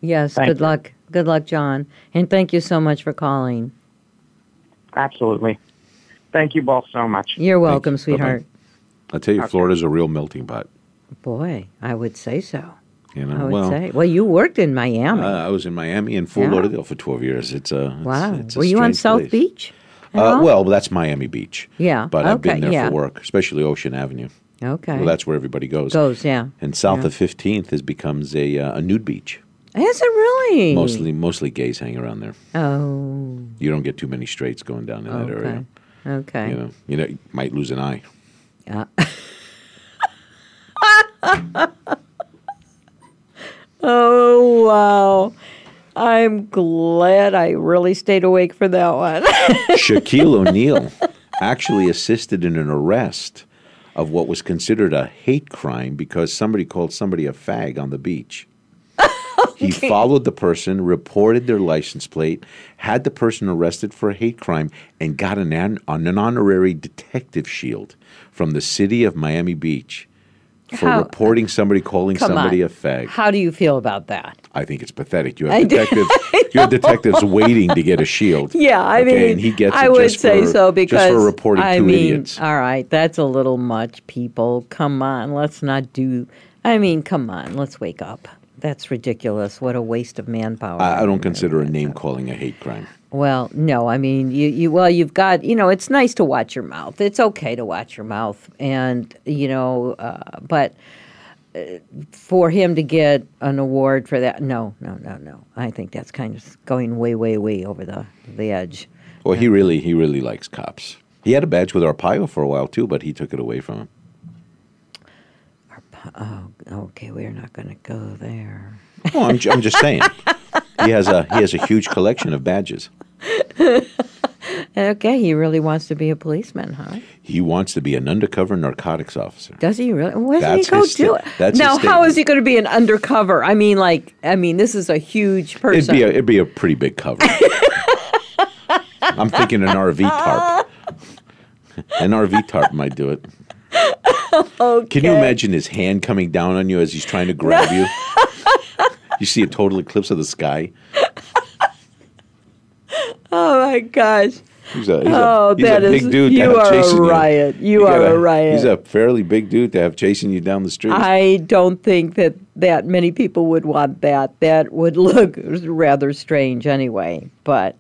Yes. Thank good you. luck. Good luck, John. And thank you so much for calling. Absolutely. Thank you both so much. You're welcome, you. sweetheart. I tell you, Okay. Florida's a real melting pot. Boy, I would say so. You know, I would well, say. Well, you worked in Miami. uh, I was in Miami and Fort Yeah. Lauderdale for twelve years. It's a it's, wow. It's a Were you on South place. Beach? Uh, well, that's Miami Beach. Yeah, but I've been there yeah. for work, especially Ocean Avenue. okay. Well, that's where everybody goes. goes. Yeah. And south Yeah. of Fifteenth has becomes a uh, a nude beach. Is it really? Mostly mostly gays hang around there. Oh. You don't get too many straights going down in that area. Okay. You know, you know, you might lose an eye. Yeah. oh wow. I'm glad I really stayed awake for that one. Shaquille O'Neal actually assisted in an arrest of what was considered a hate crime because somebody called somebody a fag on the beach. He followed the person, reported their license plate, had the person arrested for a hate crime, and got an, an, an honorary detective shield from the city of Miami Beach for How- reporting somebody calling Come somebody on. a fag. How do you feel about that? I think it's pathetic. You have detectives. you have detectives waiting to get a shield. Yeah, I okay, mean, and he gets I would say for, so because just for reporting I two mean, idiots. all right, that's a little much, people. Come on, let's not do. I mean, come on, let's wake up. That's ridiculous. What a waste of manpower. I, I don't consider a name calling a hate crime. Well, no, I mean, you, you, well, you've got, you know, it's nice to watch your mouth. It's okay to watch your mouth. And, you know, uh, but uh, for him to get an award for that, no, no, no, no. I think that's kind of going way, way, way over the, the edge. Well, he really he really likes cops. He had a badge with Arpaio for a while too, but he took it away from him. Oh, okay. We're not going to go there. Well, I'm, I'm just saying. He has a he has a huge collection of badges. Okay, he really wants to be a policeman, huh? He wants to be an undercover narcotics officer. Does he really? Where does he go do it? that's now, how is he going to be an undercover? I mean, like, I mean, this is a huge person. It'd be a it'd be a pretty big cover. I'm thinking an RV tarp. An RV tarp might do it. Can you imagine his hand coming down on you as he's trying to grab you? You see a total eclipse of the sky. oh my gosh! He's a, he's Oh, a, he's that a is- big dude. you are a riot. You got are a riot. He's a fairly big dude to have chasing you down the street. I don't think that that many people would want that. That would look rather strange anyway. But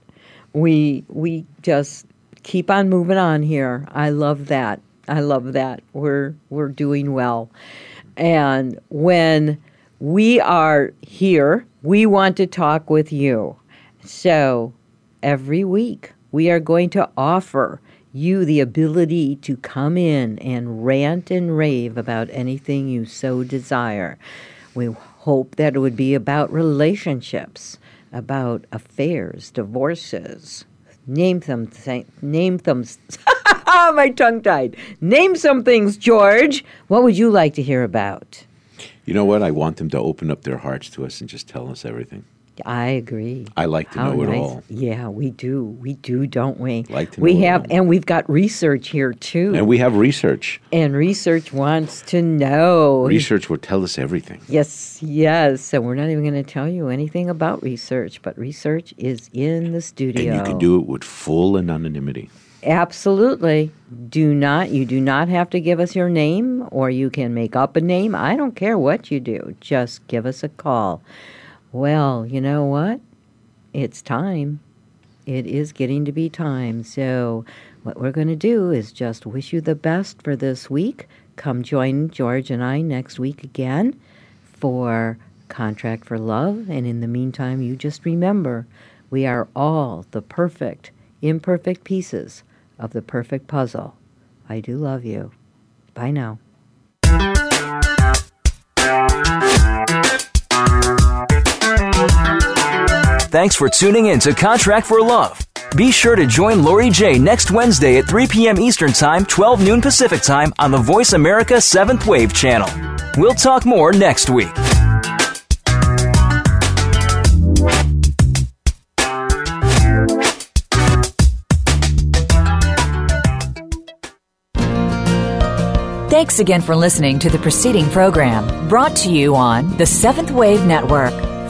we we just keep on moving on here. I love that. I love that. We're we're doing well. And when we are here, we want to talk with you. So every week we are going to offer you the ability to come in and rant and rave about anything you so desire. We hope that it would be about relationships, about affairs, divorces. Name them, th- name them. My tongue tied. Name some things, George. What would you like to hear about? you know what? I want them to open up their hearts to us and just tell us everything. I agree. I like to How know it all. Yeah, we do. We do, don't we? Like to we have, and we've got research here too. And we have research. And research wants to know. Research will tell us everything. Yes, yes. So we're not even going to tell you anything about research, but research is in the studio. And you can do it with full anonymity. Absolutely. Do not you do not have to give us your name or you can make up a name. I don't care what you do. Just give us a call. Well, you know what? It's time. It is getting to be time. So what we're going to do is just wish you the best for this week. Come join George and I next week again for Contract for Love. And in the meantime, you just remember we are all the perfect, imperfect pieces of the perfect puzzle. I do love you. Bye now. Thanks for tuning in to Contract for Love. Be sure to join Lori Jae next Wednesday at 3 p.m. Eastern Time, 12 noon Pacific Time on the Voice America 7th Wave channel. We'll talk more next week. Thanks again for listening to the preceding program brought to you on the Seventh Wave Network.